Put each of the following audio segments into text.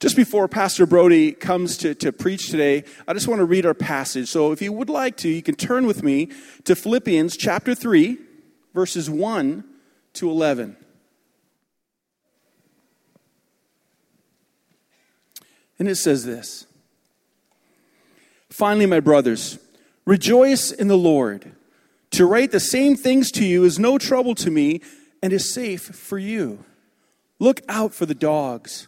Just before Pastor Brody comes to, to preach today, I just want to read our passage. So if you would like to, you can turn with me to Philippians chapter 3, verses 1 to 11. And it says this Finally, my brothers, rejoice in the Lord. To write the same things to you is no trouble to me and is safe for you. Look out for the dogs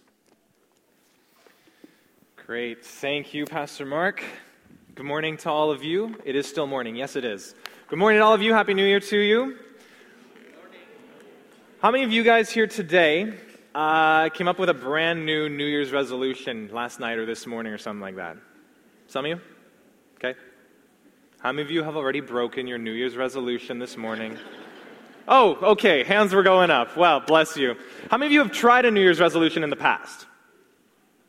Great. Thank you, Pastor Mark. Good morning to all of you. It is still morning. Yes, it is. Good morning to all of you. Happy New Year to you. How many of you guys here today uh, came up with a brand new New Year's resolution last night or this morning or something like that? Some of you? Okay. How many of you have already broken your New Year's resolution this morning? Oh, okay. Hands were going up. Well, bless you. How many of you have tried a New Year's resolution in the past?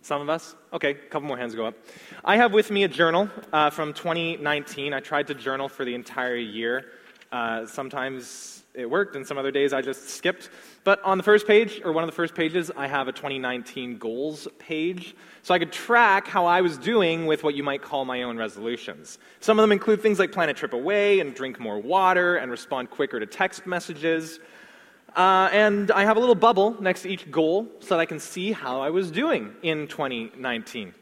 Some of us? Okay, a couple more hands go up. I have with me a journal uh, from 2019. I tried to journal for the entire year. Uh, sometimes it worked, and some other days I just skipped. But on the first page, or one of the first pages, I have a 2019 goals page. So I could track how I was doing with what you might call my own resolutions. Some of them include things like plan a trip away, and drink more water, and respond quicker to text messages. Uh, and I have a little bubble next to each goal so that I can see how I was doing in 2019.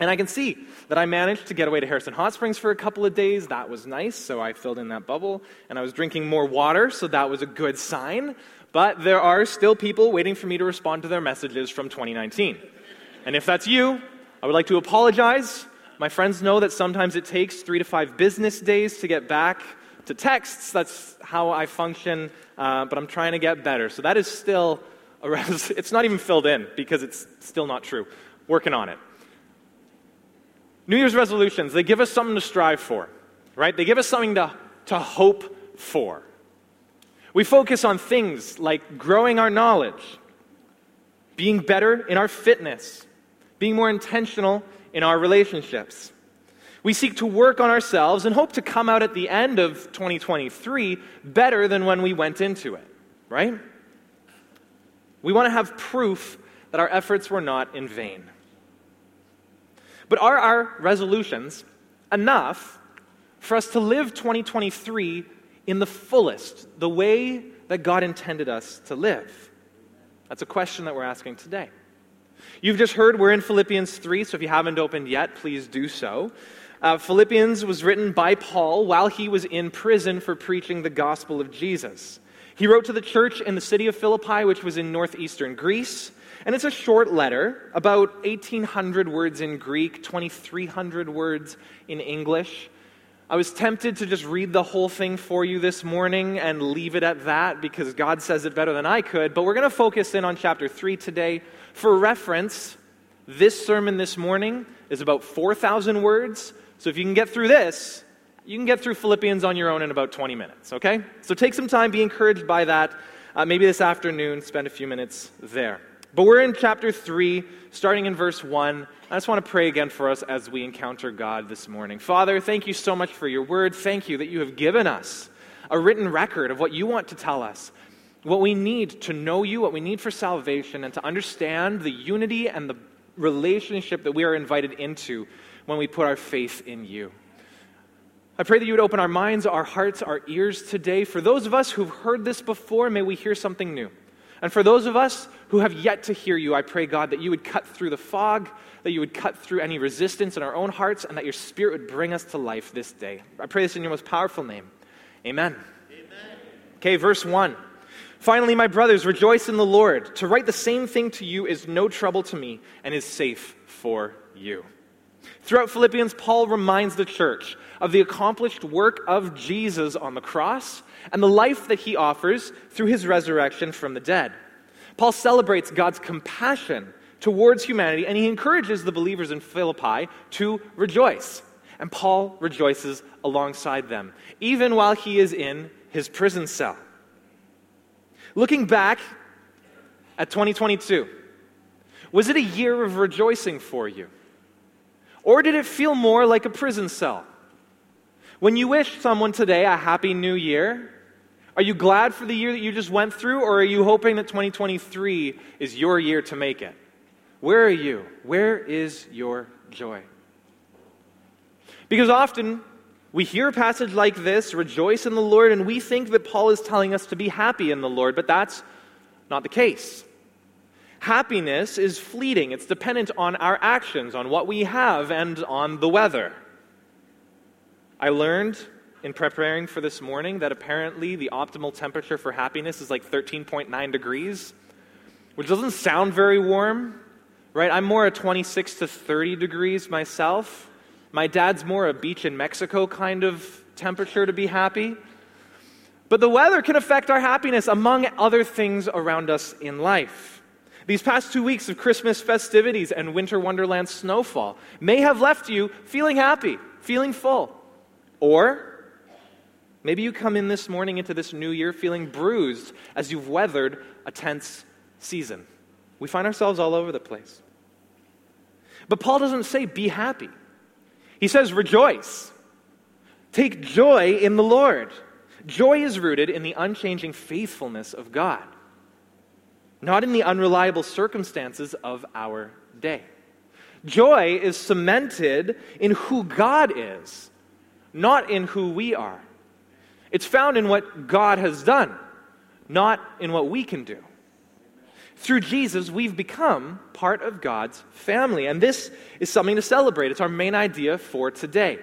And I can see that I managed to get away to Harrison Hot Springs for a couple of days. That was nice, so I filled in that bubble. And I was drinking more water, so that was a good sign. But there are still people waiting for me to respond to their messages from 2019. And if that's you, I would like to apologize. My friends know that sometimes it takes three to five business days to get back to texts. That's how I function uh, but I'm trying to get better. So that is still, it's not even filled in because it's still not true. Working on it. New Year's resolutions, they give us something to strive for, right? They give us something to, to hope for. We focus on things like growing our knowledge, being better in our fitness, being more intentional in our relationships. We seek to work on ourselves and hope to come out at the end of 2023 better than when we went into it, right? We want to have proof that our efforts were not in vain. But are our resolutions enough for us to live 2023 in the fullest, the way that God intended us to live? That's a question that we're asking today. You've just heard we're in Philippians 3, so if you haven't opened yet, please do so. Uh, Philippians was written by Paul while he was in prison for preaching the gospel of Jesus. He wrote to the church in the city of Philippi, which was in northeastern Greece. And it's a short letter, about 1,800 words in Greek, 2,300 words in English. I was tempted to just read the whole thing for you this morning and leave it at that because God says it better than I could. But we're going to focus in on chapter 3 today. For reference, this sermon this morning is about 4,000 words. So if you can get through this, you can get through Philippians on your own in about 20 minutes, okay? So take some time, be encouraged by that. Uh, maybe this afternoon, spend a few minutes there. But we're in chapter 3, starting in verse 1. I just want to pray again for us as we encounter God this morning. Father, thank you so much for your word. Thank you that you have given us a written record of what you want to tell us, what we need to know you, what we need for salvation, and to understand the unity and the relationship that we are invited into when we put our faith in you. I pray that you would open our minds, our hearts, our ears today. For those of us who've heard this before, may we hear something new. And for those of us who have yet to hear you, I pray, God, that you would cut through the fog, that you would cut through any resistance in our own hearts, and that your Spirit would bring us to life this day. I pray this in your most powerful name. Amen. Amen. Okay, verse 1. Finally, my brothers, rejoice in the Lord. To write the same thing to you is no trouble to me and is safe for you. Throughout Philippians, Paul reminds the church of the accomplished work of Jesus on the cross and the life that he offers through his resurrection from the dead. Paul celebrates God's compassion towards humanity and he encourages the believers in Philippi to rejoice. And Paul rejoices alongside them, even while he is in his prison cell. Looking back at 2022, was it a year of rejoicing for you? Or did it feel more like a prison cell? When you wish someone today a happy new year, are you glad for the year that you just went through, or are you hoping that 2023 is your year to make it? Where are you? Where is your joy? Because often we hear a passage like this, rejoice in the Lord, and we think that Paul is telling us to be happy in the Lord, but that's not the case. Happiness is fleeting, it's dependent on our actions, on what we have, and on the weather. I learned in preparing for this morning that apparently the optimal temperature for happiness is like 13.9 degrees, which doesn't sound very warm, right? I'm more a 26 to 30 degrees myself. My dad's more a beach in Mexico kind of temperature to be happy. But the weather can affect our happiness, among other things around us in life. These past two weeks of Christmas festivities and winter wonderland snowfall may have left you feeling happy, feeling full. Or maybe you come in this morning into this new year feeling bruised as you've weathered a tense season. We find ourselves all over the place. But Paul doesn't say be happy, he says rejoice. Take joy in the Lord. Joy is rooted in the unchanging faithfulness of God not in the unreliable circumstances of our day. Joy is cemented in who God is, not in who we are. It's found in what God has done, not in what we can do. Through Jesus, we've become part of God's family. And this is something to celebrate. It's our main idea for today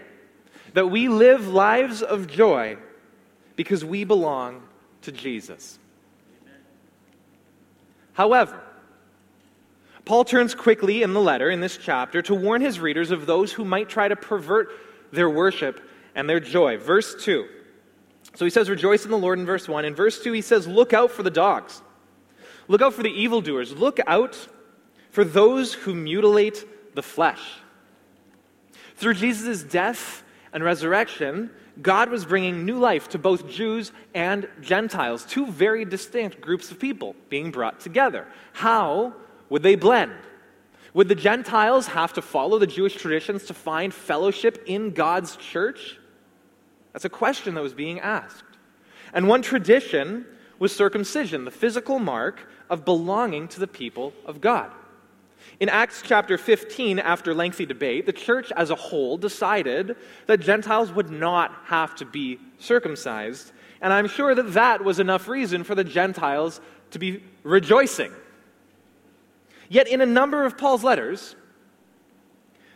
that we live lives of joy because we belong to Jesus. However, Paul turns quickly in the letter, in this chapter, to warn his readers of those who might try to pervert their worship and their joy. Verse 2. So he says, Rejoice in the Lord in verse 1. In verse 2, he says, Look out for the dogs. Look out for the evildoers. Look out for those who mutilate the flesh. Through Jesus' death and resurrection, God was bringing new life to both Jews and Gentiles, two very distinct groups of people being brought together. How would they blend? Would the Gentiles have to follow the Jewish traditions to find fellowship in God's church? That's a question that was being asked. And one tradition was circumcision, the physical mark of belonging to the people of God. In Acts chapter 15, after lengthy debate, the church as a whole decided that Gentiles would not have to be circumcised. And I'm sure that that was enough reason for the Gentiles to be rejoicing. Yet, in a number of Paul's letters,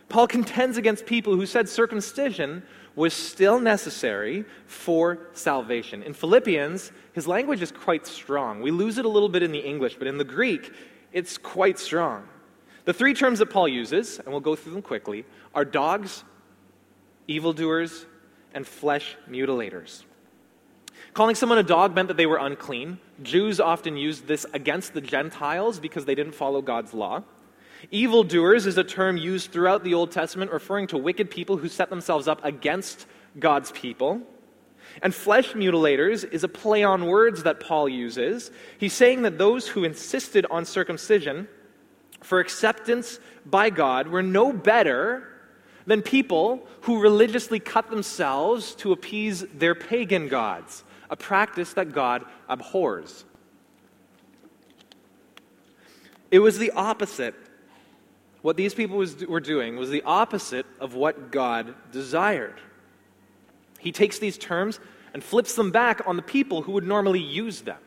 Paul contends against people who said circumcision was still necessary for salvation. In Philippians, his language is quite strong. We lose it a little bit in the English, but in the Greek, it's quite strong. The three terms that Paul uses, and we'll go through them quickly, are dogs, evildoers, and flesh mutilators. Calling someone a dog meant that they were unclean. Jews often used this against the Gentiles because they didn't follow God's law. Evildoers is a term used throughout the Old Testament referring to wicked people who set themselves up against God's people. And flesh mutilators is a play on words that Paul uses. He's saying that those who insisted on circumcision for acceptance by God were no better than people who religiously cut themselves to appease their pagan gods, a practice that God abhors. It was the opposite. What these people was, were doing was the opposite of what God desired. He takes these terms and flips them back on the people who would normally use them.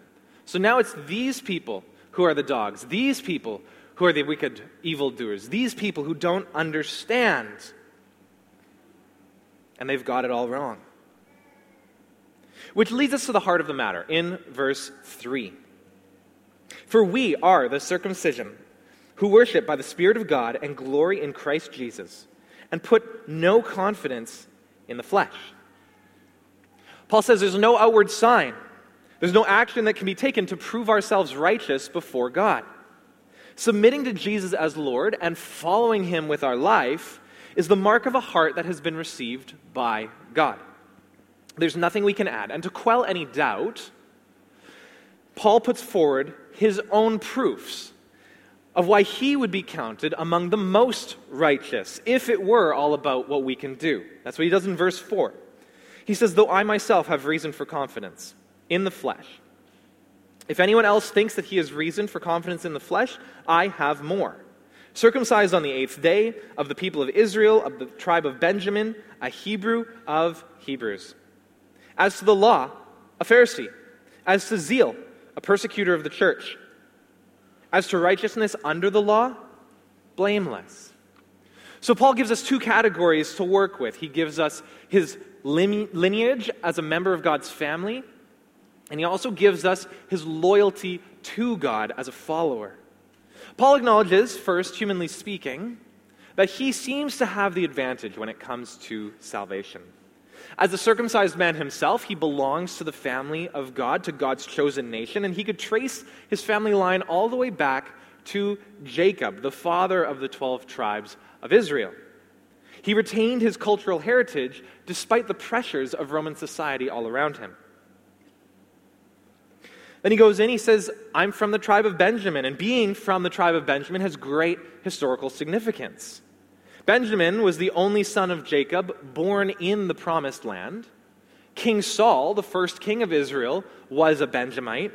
So now it's these people who are the dogs, these people who are the wicked evildoers, these people who don't understand. And they've got it all wrong. Which leads us to the heart of the matter in verse 3. For we are the circumcision who worship by the Spirit of God and glory in Christ Jesus and put no confidence in the flesh. Paul says there's no outward sign, there's no action that can be taken to prove ourselves righteous before God. Submitting to Jesus as Lord and following him with our life is the mark of a heart that has been received by God. There's nothing we can add. And to quell any doubt, Paul puts forward his own proofs of why he would be counted among the most righteous if it were all about what we can do. That's what he does in verse 4. He says, Though I myself have reason for confidence in the flesh, if anyone else thinks that he has reason for confidence in the flesh, I have more. Circumcised on the eighth day, of the people of Israel, of the tribe of Benjamin, a Hebrew of Hebrews. As to the law, a Pharisee. As to zeal, a persecutor of the church. As to righteousness under the law, blameless. So, Paul gives us two categories to work with. He gives us his lineage as a member of God's family, and he also gives us his loyalty to God as a follower. Paul acknowledges, first, humanly speaking, that he seems to have the advantage when it comes to salvation. As a circumcised man himself, he belongs to the family of God, to God's chosen nation, and he could trace his family line all the way back to Jacob, the father of the 12 tribes of Israel. He retained his cultural heritage despite the pressures of Roman society all around him. Then he goes in, he says, I'm from the tribe of Benjamin, and being from the tribe of Benjamin has great historical significance. Benjamin was the only son of Jacob, born in the promised land. King Saul, the first king of Israel, was a Benjamite.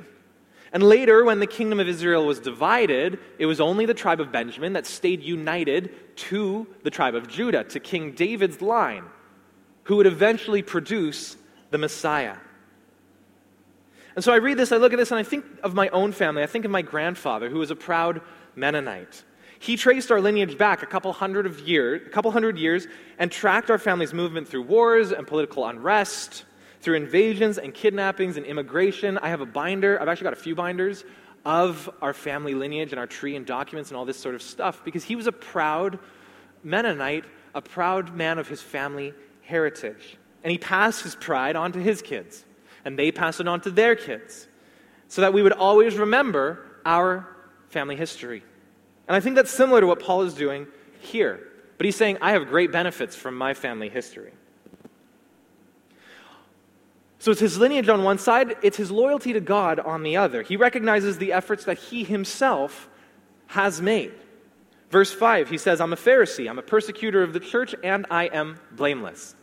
And later, when the kingdom of Israel was divided, it was only the tribe of Benjamin that stayed united to the tribe of Judah, to King David's line, who would eventually produce the Messiah. And so I read this, I look at this, and I think of my own family. I think of my grandfather, who was a proud Mennonite. He traced our lineage back a couple hundred of years, a couple hundred years, and tracked our family's movement through wars and political unrest, through invasions and kidnappings and immigration. I have a binder. I've actually got a few binders of our family lineage and our tree and documents and all this sort of stuff because he was a proud Mennonite, a proud man of his family heritage. And he passed his pride on to his kids and they passed it on to their kids so that we would always remember our family history. And I think that's similar to what Paul is doing here. But he's saying, I have great benefits from my family history. So it's his lineage on one side, it's his loyalty to God on the other. He recognizes the efforts that he himself has made. Verse 5, he says, I'm a Pharisee, I'm a persecutor of the church, and I am blameless.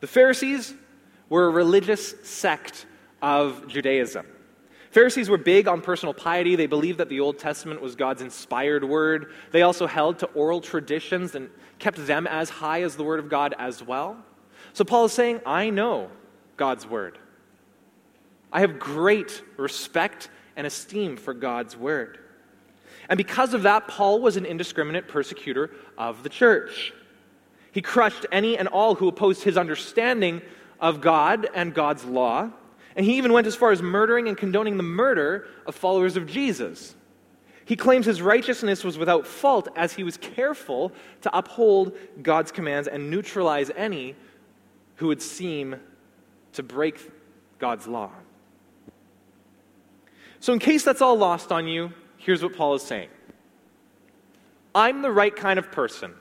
The Pharisees were a religious sect of Judaism. Pharisees were big on personal piety. They believed that the Old Testament was God's inspired word. They also held to oral traditions and kept them as high as the word of God as well. So Paul is saying, I know God's word. I have great respect and esteem for God's word. And because of that, Paul was an indiscriminate persecutor of the church. He crushed any and all who opposed his understanding of God and God's law. And he even went as far as murdering and condoning the murder of followers of Jesus. He claims his righteousness was without fault as he was careful to uphold God's commands and neutralize any who would seem to break God's law. So, in case that's all lost on you, here's what Paul is saying I'm the right kind of person.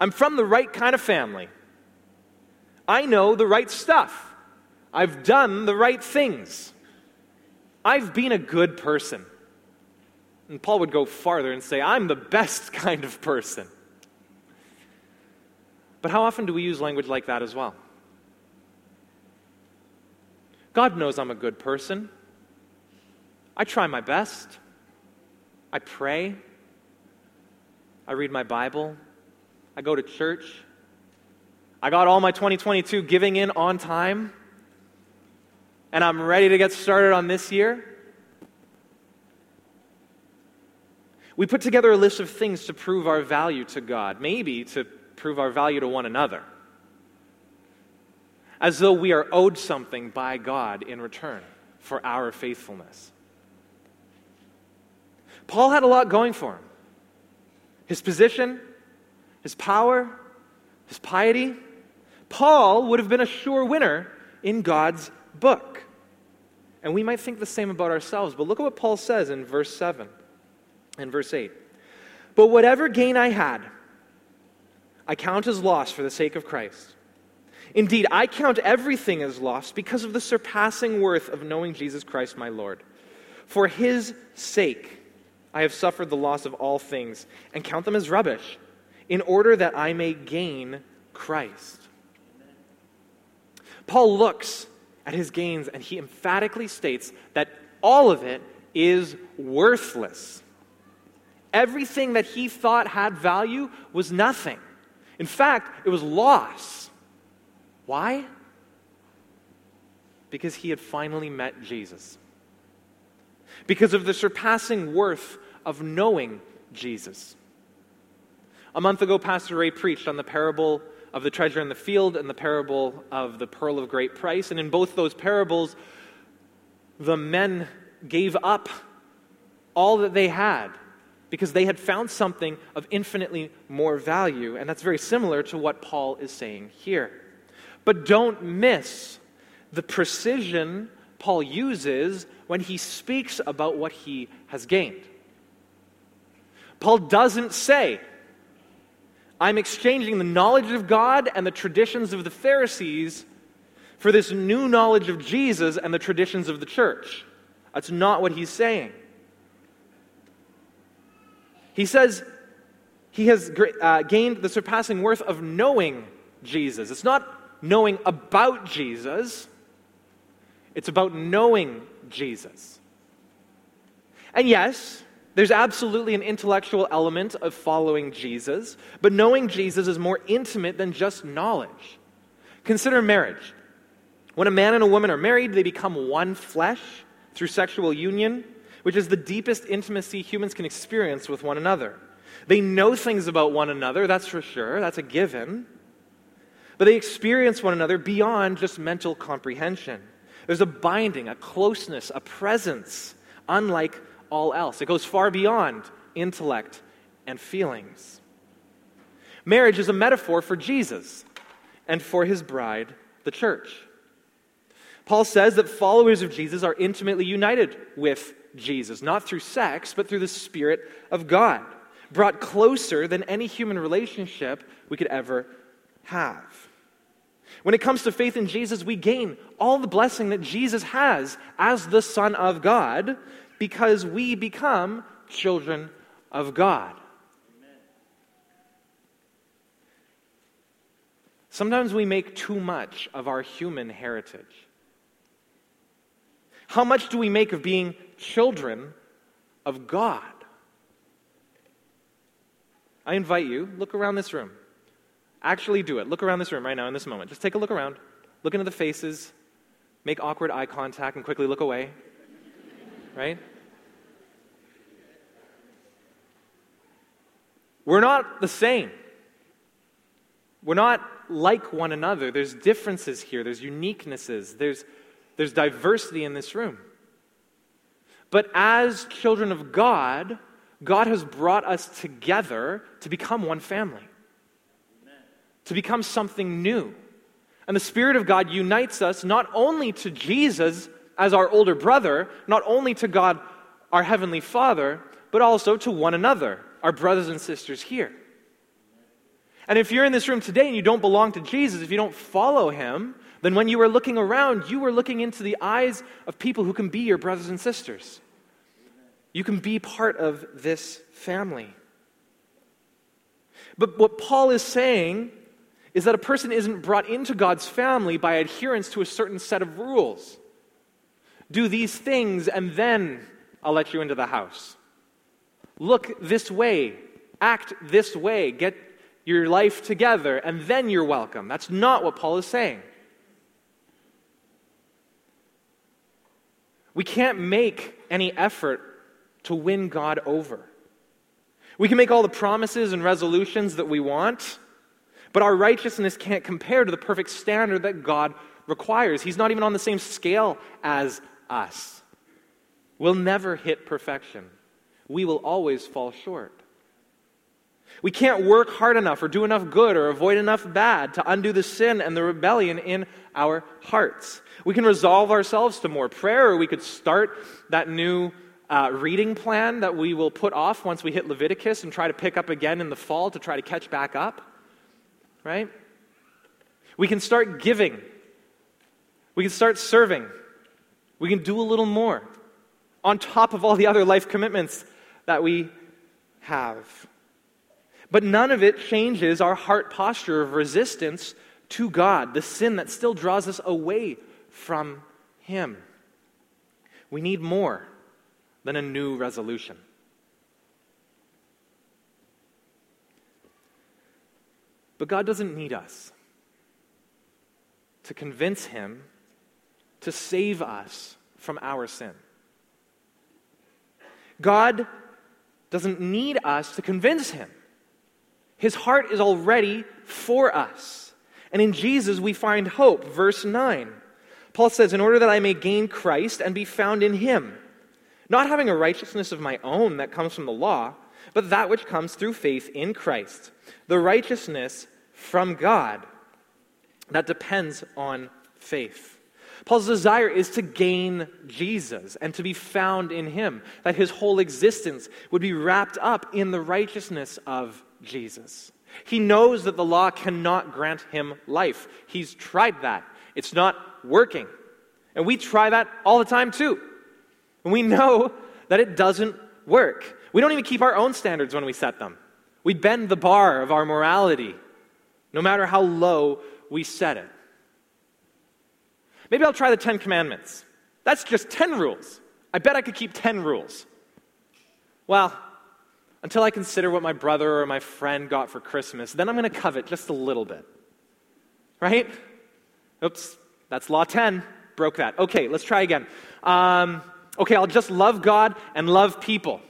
I'm from the right kind of family. I know the right stuff. I've done the right things. I've been a good person. And Paul would go farther and say, I'm the best kind of person. But how often do we use language like that as well? God knows I'm a good person. I try my best. I pray. I read my Bible. I go to church. I got all my 2022 giving in on time. And I'm ready to get started on this year. We put together a list of things to prove our value to God, maybe to prove our value to one another, as though we are owed something by God in return for our faithfulness. Paul had a lot going for him his position, his power, his piety. Paul would have been a sure winner in God's book. And we might think the same about ourselves, but look at what Paul says in verse 7 and verse 8. But whatever gain I had, I count as loss for the sake of Christ. Indeed, I count everything as loss because of the surpassing worth of knowing Jesus Christ my Lord. For his sake, I have suffered the loss of all things and count them as rubbish, in order that I may gain Christ. Paul looks at his gains and he emphatically states that all of it is worthless. Everything that he thought had value was nothing. In fact, it was loss. Why? Because he had finally met Jesus. Because of the surpassing worth of knowing Jesus. A month ago, Pastor Ray preached on the parable of the treasure in the field and the parable of the pearl of great price. And in both those parables, the men gave up all that they had because they had found something of infinitely more value. And that's very similar to what Paul is saying here. But don't miss the precision Paul uses when he speaks about what he has gained. Paul doesn't say, I'm exchanging the knowledge of God and the traditions of the Pharisees for this new knowledge of Jesus and the traditions of the church. That's not what he's saying. He says he has uh, gained the surpassing worth of knowing Jesus. It's not knowing about Jesus, it's about knowing Jesus. And yes, there's absolutely an intellectual element of following Jesus, but knowing Jesus is more intimate than just knowledge. Consider marriage. When a man and a woman are married, they become one flesh through sexual union, which is the deepest intimacy humans can experience with one another. They know things about one another, that's for sure, that's a given. But they experience one another beyond just mental comprehension. There's a binding, a closeness, a presence, unlike all else. It goes far beyond intellect and feelings. Marriage is a metaphor for Jesus and for his bride, the church. Paul says that followers of Jesus are intimately united with Jesus, not through sex, but through the Spirit of God, brought closer than any human relationship we could ever have. When it comes to faith in Jesus, we gain all the blessing that Jesus has as the Son of God because we become children of God. Sometimes we make too much of our human heritage. How much do we make of being children of God? I invite you, look around this room. Actually, do it. Look around this room right now in this moment. Just take a look around. Look into the faces. Make awkward eye contact and quickly look away right? We're not the same. We're not like one another. There's differences here, there's uniquenesses, there's, there's diversity in this room. But as children of God, God has brought us together to become one family, Amen. to become something new. And the Spirit of God unites us not only to Jesus, as our older brother, not only to God, our Heavenly Father, but also to one another, our brothers and sisters here. And if you're in this room today and you don't belong to Jesus, if you don't follow him, then when you were looking around, you were looking into the eyes of people who can be your brothers and sisters. You can be part of this family. But what Paul is saying is that a person isn't brought into God's family by adherence to a certain set of rules. Do these things, and then I'll let you into the house. Look this way, act this way, get your life together, and then you're welcome. That's not what Paul is saying. We can't make any effort to win God over. We can make all the promises and resolutions that we want, but our righteousness can't compare to the perfect standard that God requires. He's not even on the same scale as us. We'll never hit perfection, we will always fall short. We can't work hard enough or do enough good or avoid enough bad to undo the sin and the rebellion in our hearts. We can resolve ourselves to more prayer, or we could start that new uh, reading plan that we will put off once we hit Leviticus and try to pick up again in the fall to try to catch back up. Right? We can start giving. We can start serving. We can do a little more on top of all the other life commitments that we have. But none of it changes our heart posture of resistance to God, the sin that still draws us away from Him. We need more than a new resolution. But God doesn't need us to convince Him to save us from our sin. God doesn't need us to convince Him. His heart is already for us. And in Jesus, we find hope. Verse 9. Paul says, In order that I may gain Christ and be found in him, not having a righteousness of my own that comes from the law, but that which comes through faith in Christ, the righteousness from God that depends on faith. Paul's desire is to gain Jesus and to be found in him, that his whole existence would be wrapped up in the righteousness of Jesus. He knows that the law cannot grant him life. He's tried that, it's not working. And we try that all the time too. And we know that it doesn't work. We don't even keep our own standards when we set them. We bend the bar of our morality, no matter how low we set it. Maybe I'll try the Ten Commandments. That's just 10 rules. I bet I could keep 10 rules. Well, until I consider what my brother or my friend got for Christmas, then I'm going to covet just a little bit. Right? Oops, that's law 10. Broke that. Okay, let's try again. Um, okay, I'll just love God and love people.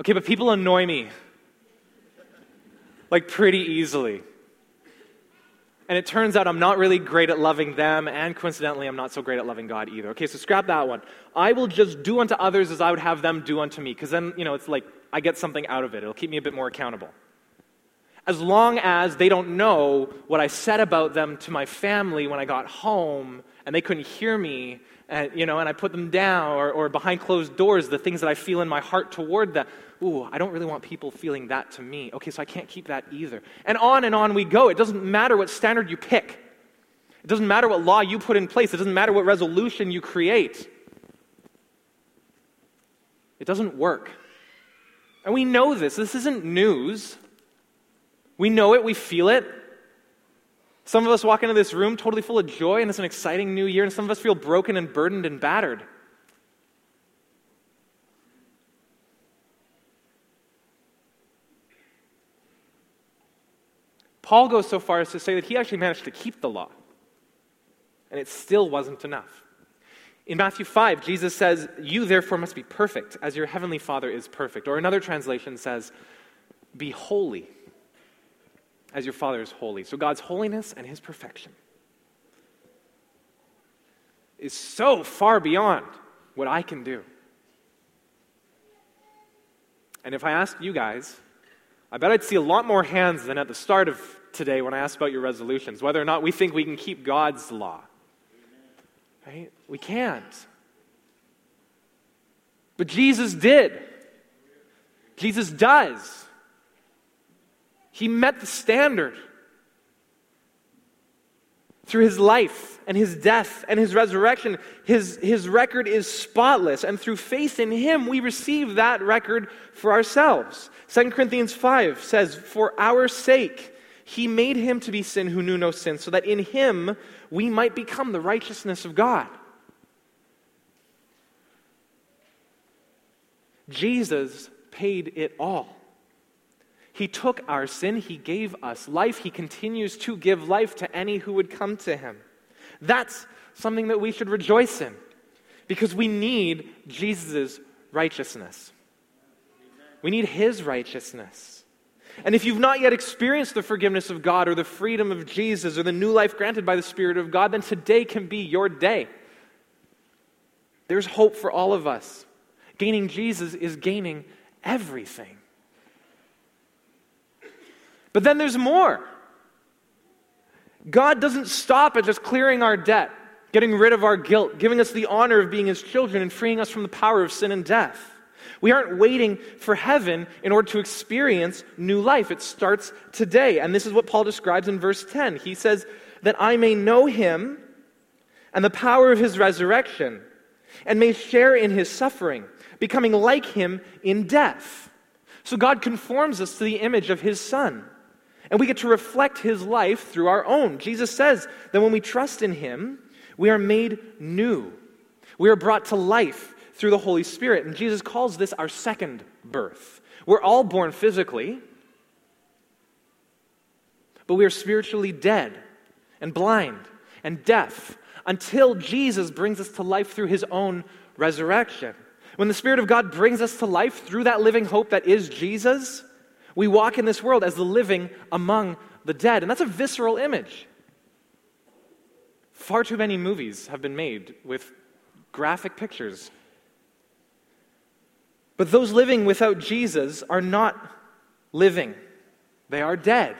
Okay, but people annoy me. Like pretty easily. And it turns out I'm not really great at loving them, and coincidentally, I'm not so great at loving God either. Okay, so scrap that one. I will just do unto others as I would have them do unto me, because then, you know, it's like I get something out of it. It'll keep me a bit more accountable. As long as they don't know what I said about them to my family when I got home, and they couldn't hear me, and, you know, and I put them down, or, or behind closed doors, the things that I feel in my heart toward them. Ooh, I don't really want people feeling that to me. Okay, so I can't keep that either. And on and on we go. It doesn't matter what standard you pick, it doesn't matter what law you put in place, it doesn't matter what resolution you create. It doesn't work. And we know this. This isn't news. We know it, we feel it. Some of us walk into this room totally full of joy, and it's an exciting new year, and some of us feel broken and burdened and battered. Paul goes so far as to say that he actually managed to keep the law, and it still wasn't enough. In Matthew 5, Jesus says, You therefore must be perfect, as your heavenly Father is perfect. Or another translation says, Be holy as your Father is holy. So God's holiness and his perfection is so far beyond what I can do. And if I asked you guys, I bet I'd see a lot more hands than at the start of today when I asked about your resolutions, whether or not we think we can keep God's law. Right? We can't. But Jesus did. Jesus does. He met the standard through his life and his death and his resurrection. His, his record is spotless, and through faith in him, we receive that record for ourselves. 2 Corinthians 5 says, For our sake, he made him to be sin who knew no sin, so that in him we might become the righteousness of God. Jesus paid it all. He took our sin, He gave us life, He continues to give life to any who would come to Him. That's something that we should rejoice in because we need Jesus' righteousness. We need His righteousness. And if you've not yet experienced the forgiveness of God or the freedom of Jesus or the new life granted by the Spirit of God, then today can be your day. There's hope for all of us. Gaining Jesus is gaining everything. But then there's more. God doesn't stop at just clearing our debt, getting rid of our guilt, giving us the honor of being His children, and freeing us from the power of sin and death. We aren't waiting for heaven in order to experience new life. It starts today. And this is what Paul describes in verse 10. He says, That I may know Him and the power of His resurrection, and may share in His suffering, becoming like Him in death. So God conforms us to the image of His Son. And we get to reflect his life through our own. Jesus says that when we trust in him, we are made new. We are brought to life through the Holy Spirit. And Jesus calls this our second birth. We're all born physically, but we are spiritually dead and blind and deaf until Jesus brings us to life through his own resurrection. When the Spirit of God brings us to life through that living hope that is Jesus, we walk in this world as the living among the dead. And that's a visceral image. Far too many movies have been made with graphic pictures. But those living without Jesus are not living, they are dead.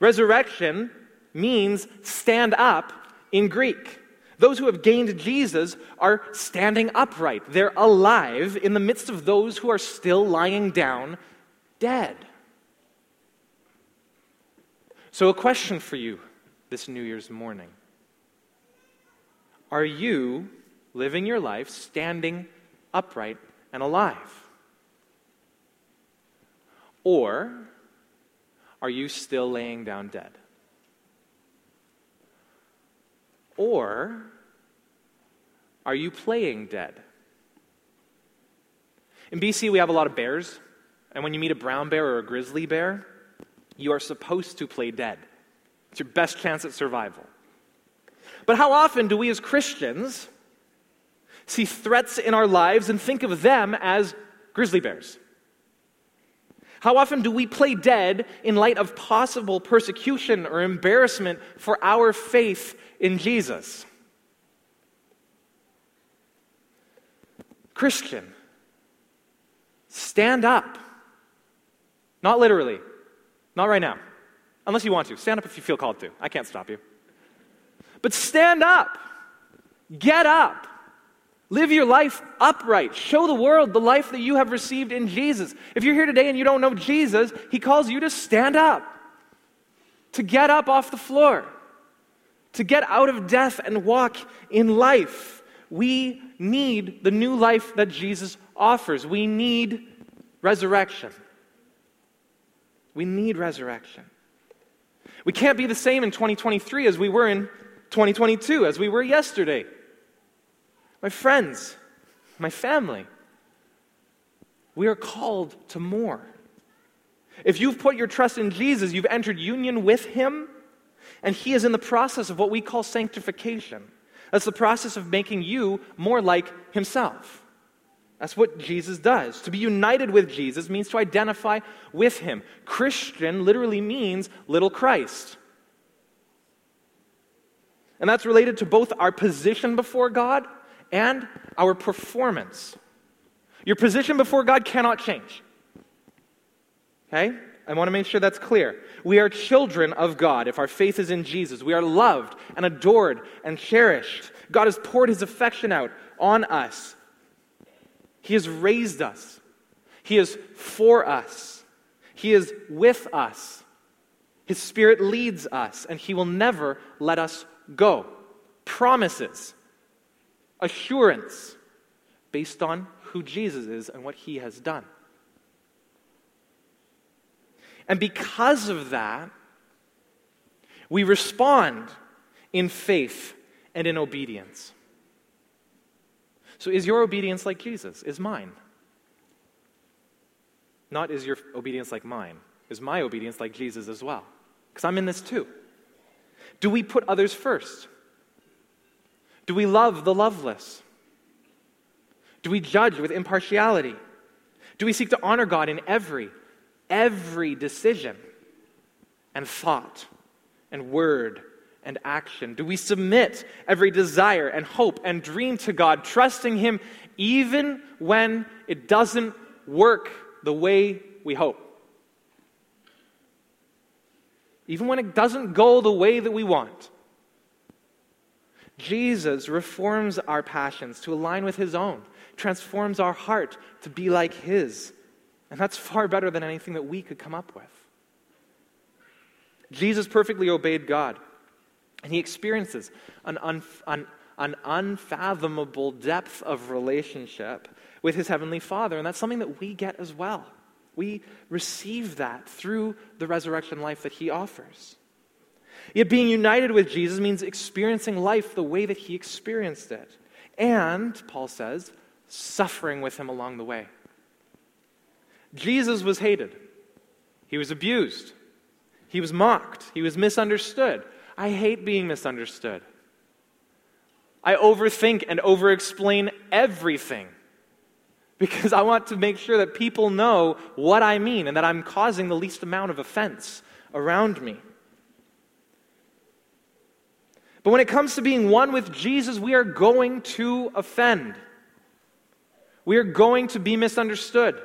Resurrection means stand up in Greek. Those who have gained Jesus are standing upright. They're alive in the midst of those who are still lying down dead. So, a question for you this New Year's morning Are you living your life standing upright and alive? Or are you still laying down dead? Or are you playing dead? In BC, we have a lot of bears. And when you meet a brown bear or a grizzly bear, you are supposed to play dead. It's your best chance at survival. But how often do we as Christians see threats in our lives and think of them as grizzly bears? How often do we play dead in light of possible persecution or embarrassment for our faith in Jesus? Christian, stand up. Not literally. Not right now. Unless you want to. Stand up if you feel called to. I can't stop you. But stand up. Get up. Live your life upright. Show the world the life that you have received in Jesus. If you're here today and you don't know Jesus, He calls you to stand up, to get up off the floor, to get out of death and walk in life. We need the new life that Jesus offers. We need resurrection. We need resurrection. We can't be the same in 2023 as we were in 2022, as we were yesterday. My friends, my family, we are called to more. If you've put your trust in Jesus, you've entered union with Him, and He is in the process of what we call sanctification. That's the process of making you more like Himself. That's what Jesus does. To be united with Jesus means to identify with him. Christian literally means little Christ. And that's related to both our position before God and our performance. Your position before God cannot change. Okay? I want to make sure that's clear. We are children of God if our faith is in Jesus. We are loved and adored and cherished. God has poured his affection out on us he has raised us, He is for us. He is with us. His Spirit leads us, and He will never let us go. Promises, assurance, based on who Jesus is and what He has done. And because of that, we respond in faith and in obedience. So, is your obedience like Jesus? Is mine? Not is your obedience like mine. Is my obedience like Jesus as well? Because I'm in this too. Do we put others first? Do we love the loveless? Do we judge with impartiality? Do we seek to honor God in every, every decision and thought and word and action? Do we submit every desire and hope and dream to God, trusting Him even when it doesn't work the way we hope? Even when it doesn't go the way that we want. Jesus reforms our passions to align with His own, transforms our heart to be like His. And that's far better than anything that we could come up with. Jesus perfectly obeyed God, and he experiences an, un, an, an unfathomable depth of relationship with his heavenly Father, and that's something that we get as well. We receive that through the resurrection life that he offers. Yet being united with Jesus means experiencing life the way that he experienced it. And, Paul says, suffering with him along the way. Jesus was hated, he was abused, he was mocked. He was misunderstood. I hate being misunderstood. I overthink and overexplain everything because I want to make sure that people know what I mean and that I'm causing the least amount of offense around me. But when it comes to being one with Jesus, we are going to offend. We are going to be misunderstood.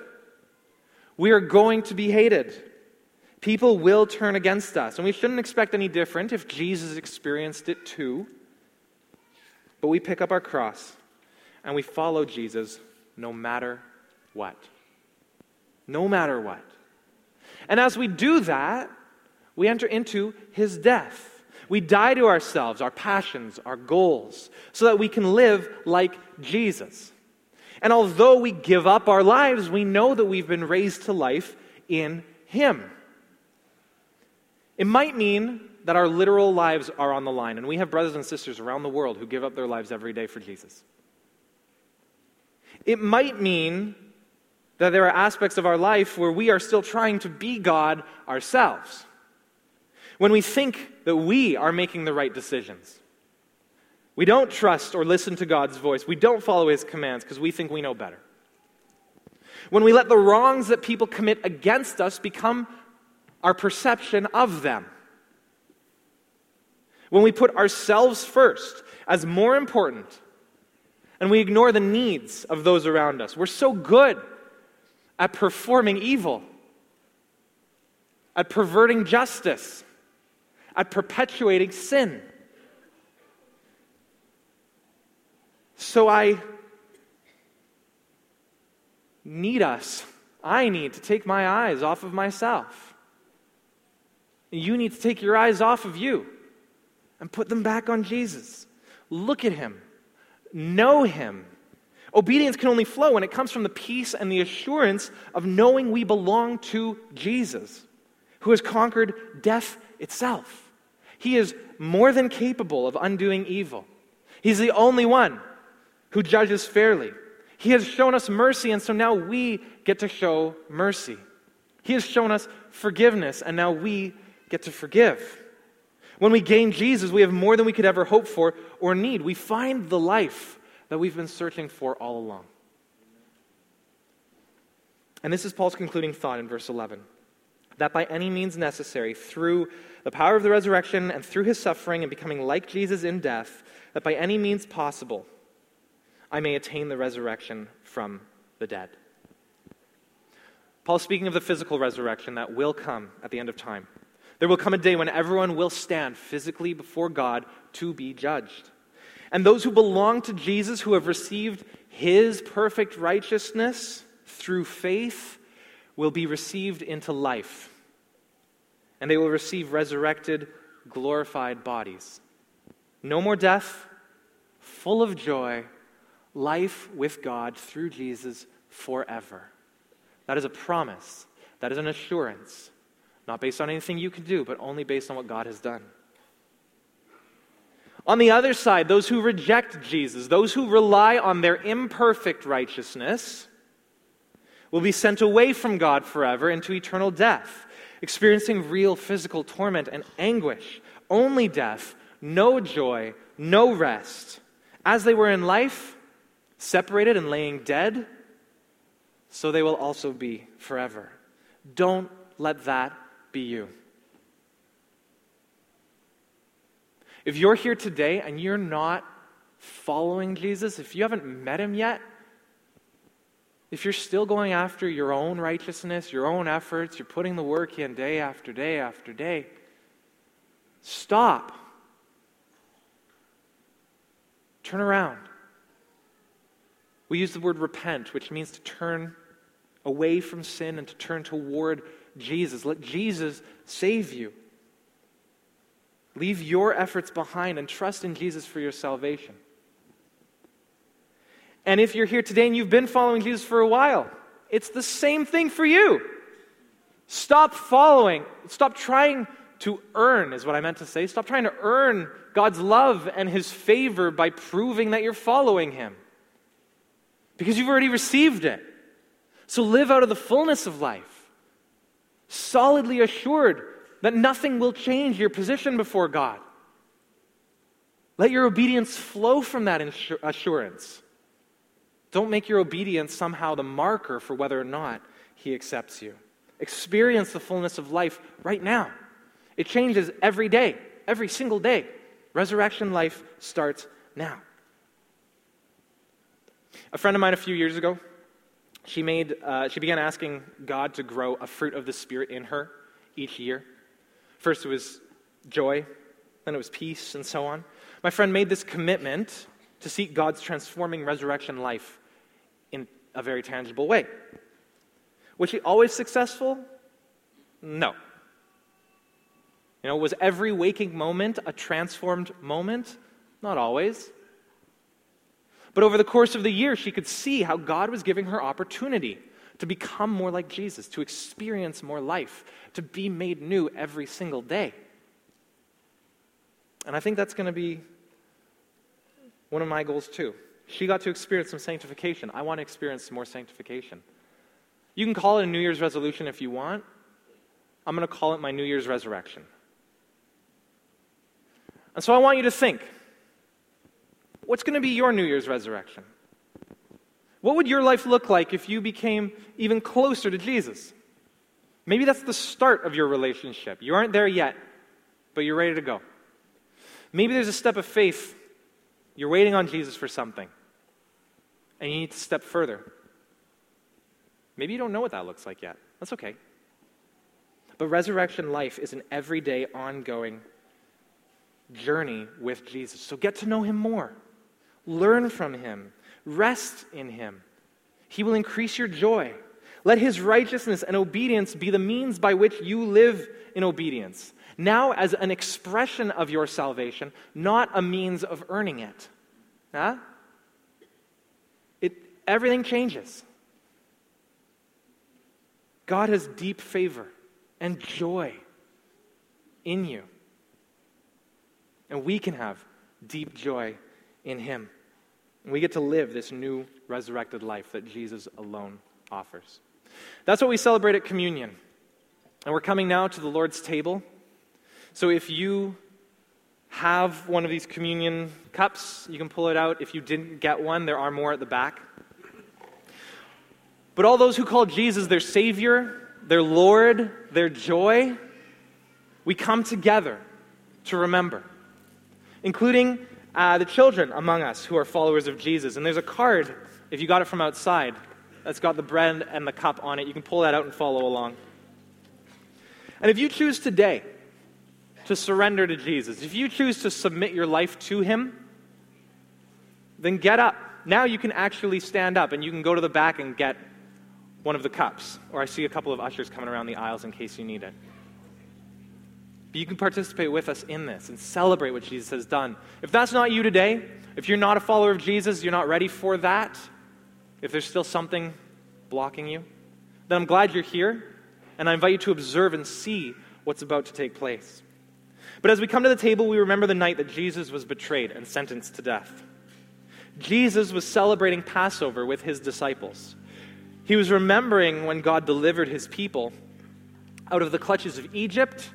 We are going to be hated. People will turn against us, and we shouldn't expect any different if Jesus experienced it too. But we pick up our cross and we follow Jesus no matter what. No matter what. And as we do that, we enter into his death. We die to ourselves, our passions, our goals, so that we can live like Jesus. And although we give up our lives, we know that we've been raised to life in him. It might mean that our literal lives are on the line, and we have brothers and sisters around the world who give up their lives every day for Jesus. It might mean that there are aspects of our life where we are still trying to be God ourselves. When we think that we are making the right decisions, we don't trust or listen to God's voice, we don't follow His commands because we think we know better. When we let the wrongs that people commit against us become our perception of them. When we put ourselves first as more important and we ignore the needs of those around us, we're so good at performing evil, at perverting justice, at perpetuating sin. So I need us. I need to take my eyes off of myself you need to take your eyes off of you and put them back on Jesus. Look at him, know him. Obedience can only flow when it comes from the peace and the assurance of knowing we belong to Jesus, who has conquered death itself. He is more than capable of undoing evil. He's the only one who judges fairly. He has shown us mercy, and so now we get to show mercy. He has shown us forgiveness, and now we get to forgive. When we gain Jesus, we have more than we could ever hope for or need. We find the life that we've been searching for all along. And this is Paul's concluding thought in verse 11 that by any means necessary, through the power of the resurrection and through his suffering and becoming like Jesus in death, that by any means possible, I may attain the resurrection from the dead. Paul's speaking of the physical resurrection that will come at the end of time. There will come a day when everyone will stand physically before God to be judged. And those who belong to Jesus, who have received his perfect righteousness through faith, will be received into life, and they will receive resurrected, glorified bodies. No more death, full of joy, life with God through Jesus forever. That is a promise. That is an assurance. Not based on anything you can do, but only based on what God has done. On the other side, those who reject Jesus, those who rely on their imperfect righteousness, will be sent away from God forever into eternal death, experiencing real physical torment and anguish, only death, no joy, no rest. As they were in life, separated and laying dead, so they will also be forever. Don't let that be you. If you're here today and you're not following Jesus, if you haven't met him yet, if you're still going after your own righteousness, your own efforts, you're putting the work in day after day after day, stop. Turn around. We use the word repent, which means to turn away from sin and to turn toward Jesus. Let Jesus save you. Leave your efforts behind and trust in Jesus for your salvation. And if you're here today and you've been following Jesus for a while, it's the same thing for you. Stop following, stop trying to earn, is what I meant to say. Stop trying to earn God's love and His favor by proving that you're following Him. Because you've already received it. So live out of the fullness of life, solidly assured that nothing will change your position before God. Let your obedience flow from that assurance. Don't make your obedience somehow the marker for whether or not He accepts you. Experience the fullness of life right now. It changes every day, every single day. Resurrection life starts now. A friend of mine a few years ago, she, made, uh, she began asking God to grow a fruit of the Spirit in her each year. First it was joy, then it was peace, and so on. My friend made this commitment to seek God's transforming resurrection life in a very tangible way. Was she always successful? No. You know, was every waking moment a transformed moment? Not always. But over the course of the year, she could see how God was giving her opportunity to become more like Jesus, to experience more life, to be made new every single day. And I think that's going to be one of my goals too. She got to experience some sanctification. I want to experience some more sanctification. You can call it a New Year's resolution if you want. I'm going to call it my New Year's resurrection. And so I want you to think what's going to be your New Year's resurrection? What would your life look like if you became even closer to Jesus? Maybe that's the start of your relationship. You aren't there yet, but you're ready to go. Maybe there's a step of faith. You're waiting on Jesus for something, and you need to step further. Maybe you don't know what that looks like yet. That's okay. But resurrection life is an everyday, ongoing journey with Jesus. So get to know him more, learn from him, rest in him. He will increase your joy. Let his righteousness and obedience be the means by which you live in obedience. Now, as an expression of your salvation, not a means of earning it. Huh? It, everything changes. God has deep favor and joy in you. And we can have deep joy in Him. We get to live this new resurrected life that Jesus alone offers. That's what we celebrate at communion. And we're coming now to the Lord's table. So if you have one of these communion cups, you can pull it out. If you didn't get one, there are more at the back. But all those who call Jesus their Savior, their Lord, their joy, we come together to remember, including uh, the children among us who are followers of Jesus. And there's a card, if you got it from outside, that's got the bread and the cup on it. You can pull that out and follow along. And if you choose today to surrender to Jesus, if you choose to submit your life to Him, then get up. Now you can actually stand up and you can go to the back and get one of the cups, or I see a couple of ushers coming around the aisles in case you need it. But you can participate with us in this and celebrate what Jesus has done. If that's not you today, if you're not a follower of Jesus, you're not ready for that, if there's still something blocking you, then I'm glad you're here, and I invite you to observe and see what's about to take place. But as we come to the table, we remember the night that Jesus was betrayed and sentenced to death. Jesus was celebrating Passover with his disciples. He was remembering when God delivered his people out of the clutches of Egypt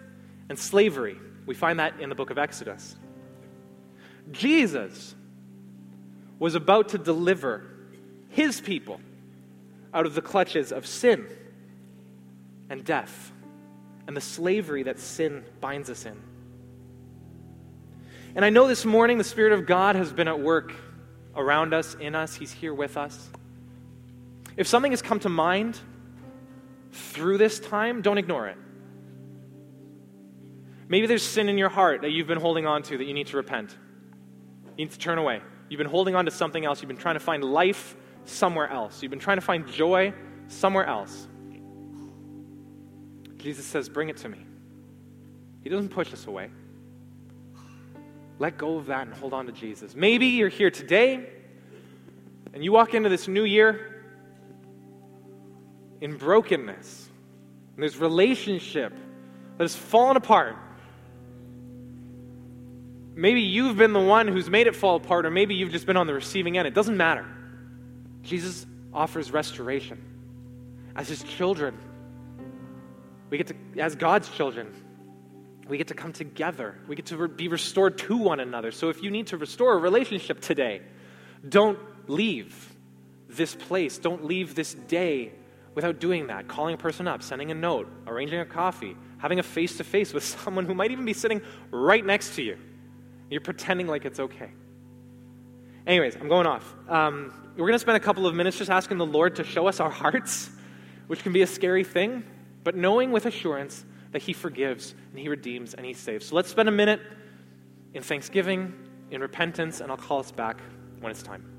and slavery. We find that in the book of Exodus. Jesus was about to deliver his people out of the clutches of sin and death and the slavery that sin binds us in. And I know this morning the Spirit of God has been at work around us, in us. He's here with us. If something has come to mind through this time, don't ignore it. Maybe there's sin in your heart that you've been holding on to that you need to repent. You need to turn away. You've been holding on to something else. You've been trying to find life somewhere else. You've been trying to find joy somewhere else. Jesus says, Bring it to me. He doesn't push us away. Let go of that and hold on to Jesus. Maybe you're here today and you walk into this new year in brokenness. And there's relationship that has fallen apart. Maybe you've been the one who's made it fall apart, or maybe you've just been on the receiving end. It doesn't matter. Jesus offers restoration. As his children, we get to, as God's children, we get to come together. We get to be restored to one another. So if you need to restore a relationship today, don't leave this place. Don't leave this day without doing that. Calling a person up, sending a note, arranging a coffee, having a face to face with someone who might even be sitting right next to you. You're pretending like it's okay. Anyways, I'm going off. Um, we're going to spend a couple of minutes just asking the Lord to show us our hearts, which can be a scary thing, but knowing with assurance that He forgives and He redeems and He saves. So let's spend a minute in thanksgiving, in repentance, and I'll call us back when it's time.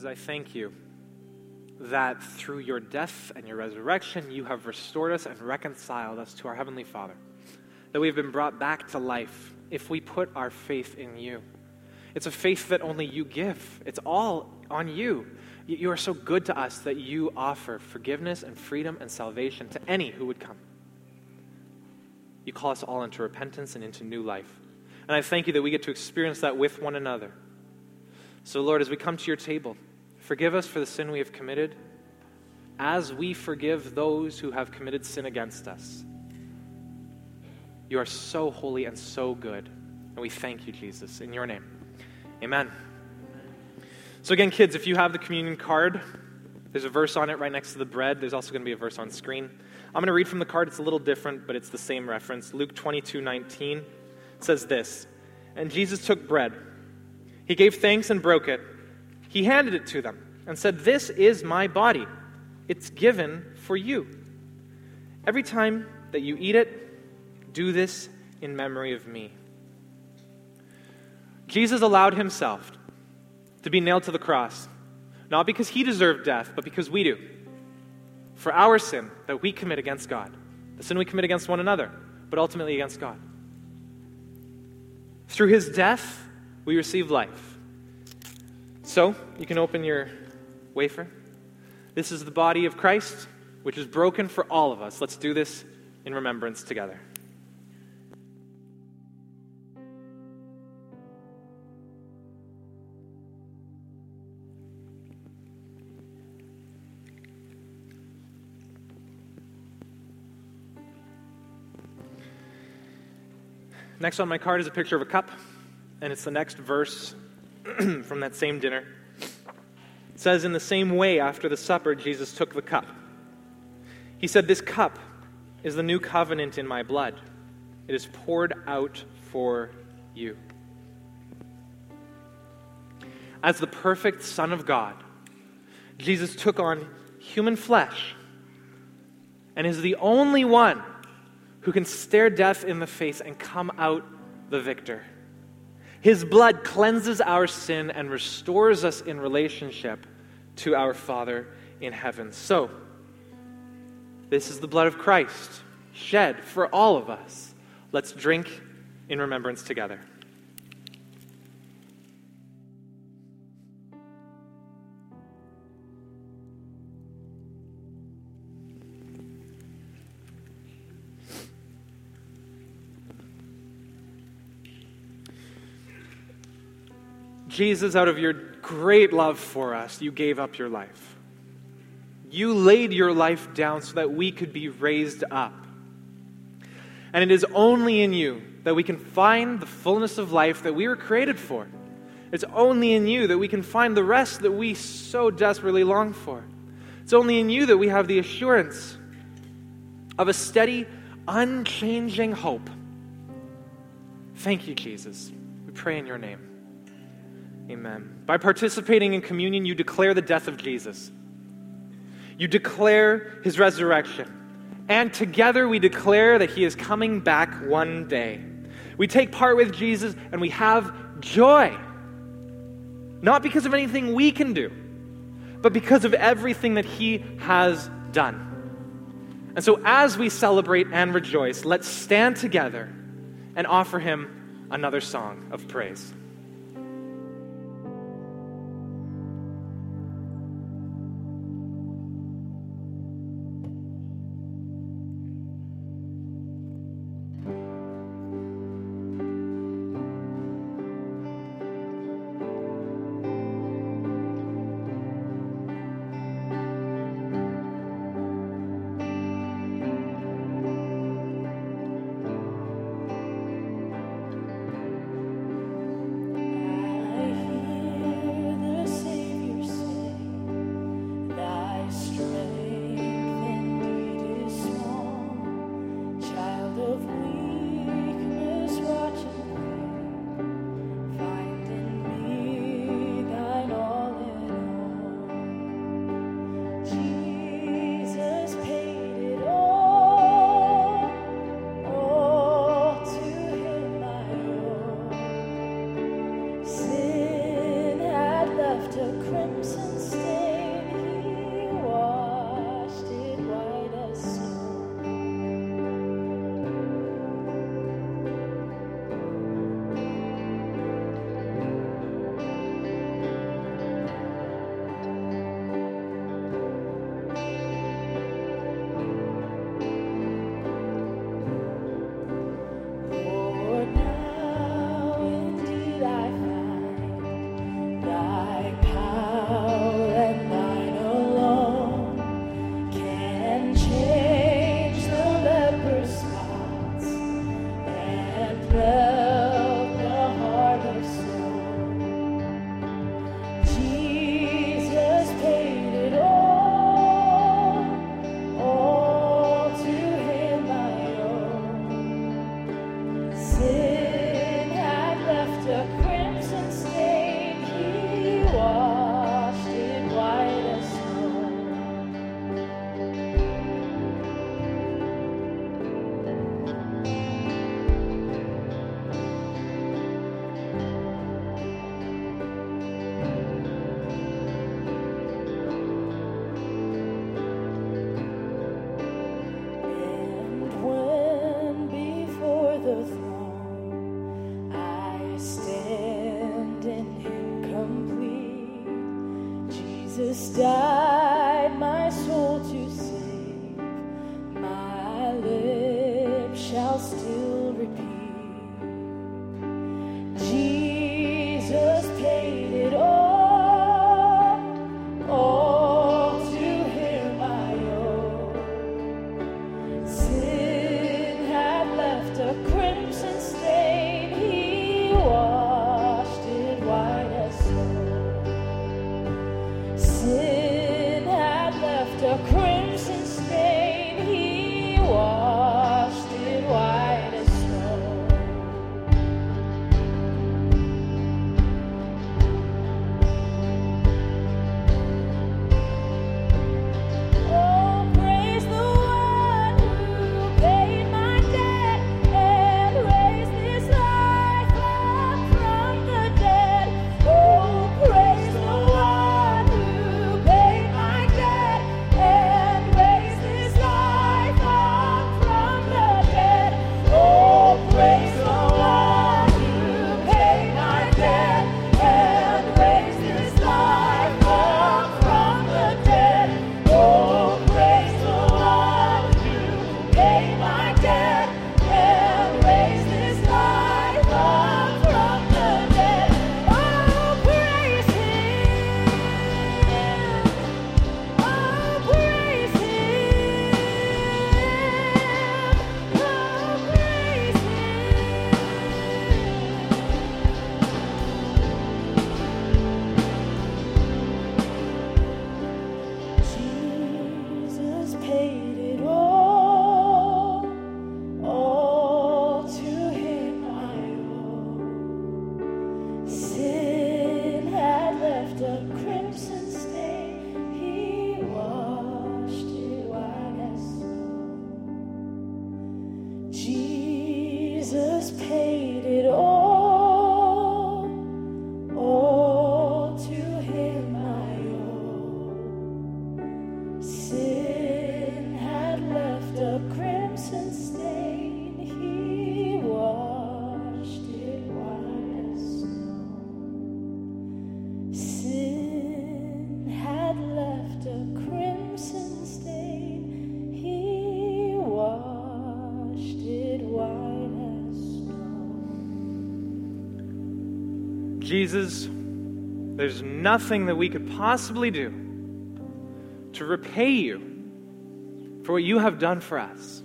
Jesus, I thank you that through your death and your resurrection, you have restored us and reconciled us to our Heavenly Father. That we have been brought back to life if we put our faith in you. It's a faith that only you give, it's all on you. You are so good to us that you offer forgiveness and freedom and salvation to any who would come. You call us all into repentance and into new life. And I thank you that we get to experience that with one another. So, Lord, as we come to your table, forgive us for the sin we have committed as we forgive those who have committed sin against us. You are so holy and so good. And we thank you, Jesus, in your name. Amen. So, again, kids, if you have the communion card, there's a verse on it right next to the bread. There's also going to be a verse on screen. I'm going to read from the card. It's a little different, but it's the same reference. Luke 22 19 says this And Jesus took bread. He gave thanks and broke it. He handed it to them and said, This is my body. It's given for you. Every time that you eat it, do this in memory of me. Jesus allowed himself to be nailed to the cross, not because he deserved death, but because we do. For our sin that we commit against God, the sin we commit against one another, but ultimately against God. Through his death, we receive life. So, you can open your wafer. This is the body of Christ, which is broken for all of us. Let's do this in remembrance together. Next on my card is a picture of a cup, and it's the next verse from that same dinner. It says, In the same way, after the supper, Jesus took the cup. He said, This cup is the new covenant in my blood. It is poured out for you. As the perfect Son of God, Jesus took on human flesh and is the only one who can stare death in the face and come out the victor. His blood cleanses our sin and restores us in relationship to our Father in heaven. So, this is the blood of Christ shed for all of us. Let's drink in remembrance together. Jesus, out of your great love for us, you gave up your life. You laid your life down so that we could be raised up. And it is only in you that we can find the fullness of life that we were created for. It's only in you that we can find the rest that we so desperately long for. It's only in you that we have the assurance of a steady, unchanging hope. Thank you, Jesus. We pray in your name. Amen. By participating in communion, you declare the death of Jesus. You declare his resurrection. And together we declare that he is coming back one day. We take part with Jesus and we have joy. Not because of anything we can do, but because of everything that he has done. And so, as we celebrate and rejoice, let's stand together and offer him another song of praise. Jesus, there's nothing that we could possibly do to repay you for what you have done for us.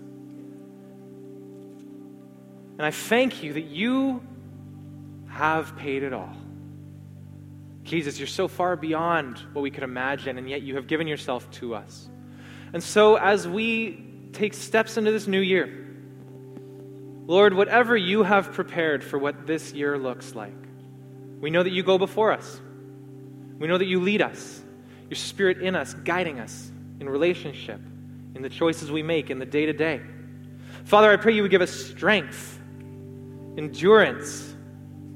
And I thank you that you have paid it all. Jesus, you're so far beyond what we could imagine, and yet you have given yourself to us. And so, as we take steps into this new year, Lord, whatever you have prepared for what this year looks like, we know that you go before us. We know that you lead us, your spirit in us, guiding us in relationship, in the choices we make, in the day to day. Father, I pray you would give us strength, endurance,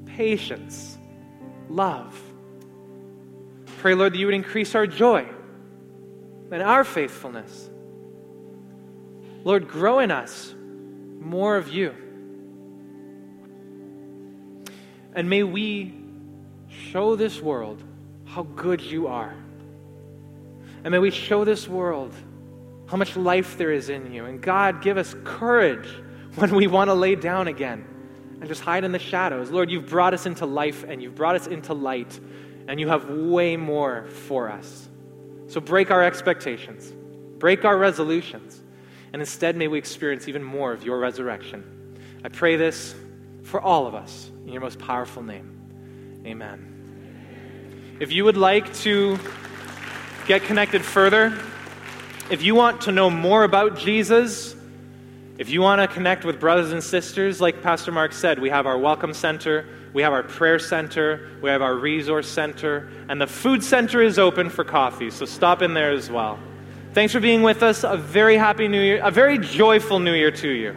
patience, love. Pray, Lord, that you would increase our joy and our faithfulness. Lord, grow in us more of you. And may we show this world how good you are. And may we show this world how much life there is in you. And God, give us courage when we want to lay down again and just hide in the shadows. Lord, you've brought us into life and you've brought us into light, and you have way more for us. So break our expectations, break our resolutions, and instead may we experience even more of your resurrection. I pray this for all of us in your most powerful name. Amen. If you would like to get connected further, if you want to know more about Jesus, if you want to connect with brothers and sisters, like Pastor Mark said, we have our Welcome Center, we have our Prayer Center, we have our Resource Center, and the Food Center is open for coffee, so stop in there as well. Thanks for being with us. A very happy New Year, a very joyful New Year to you.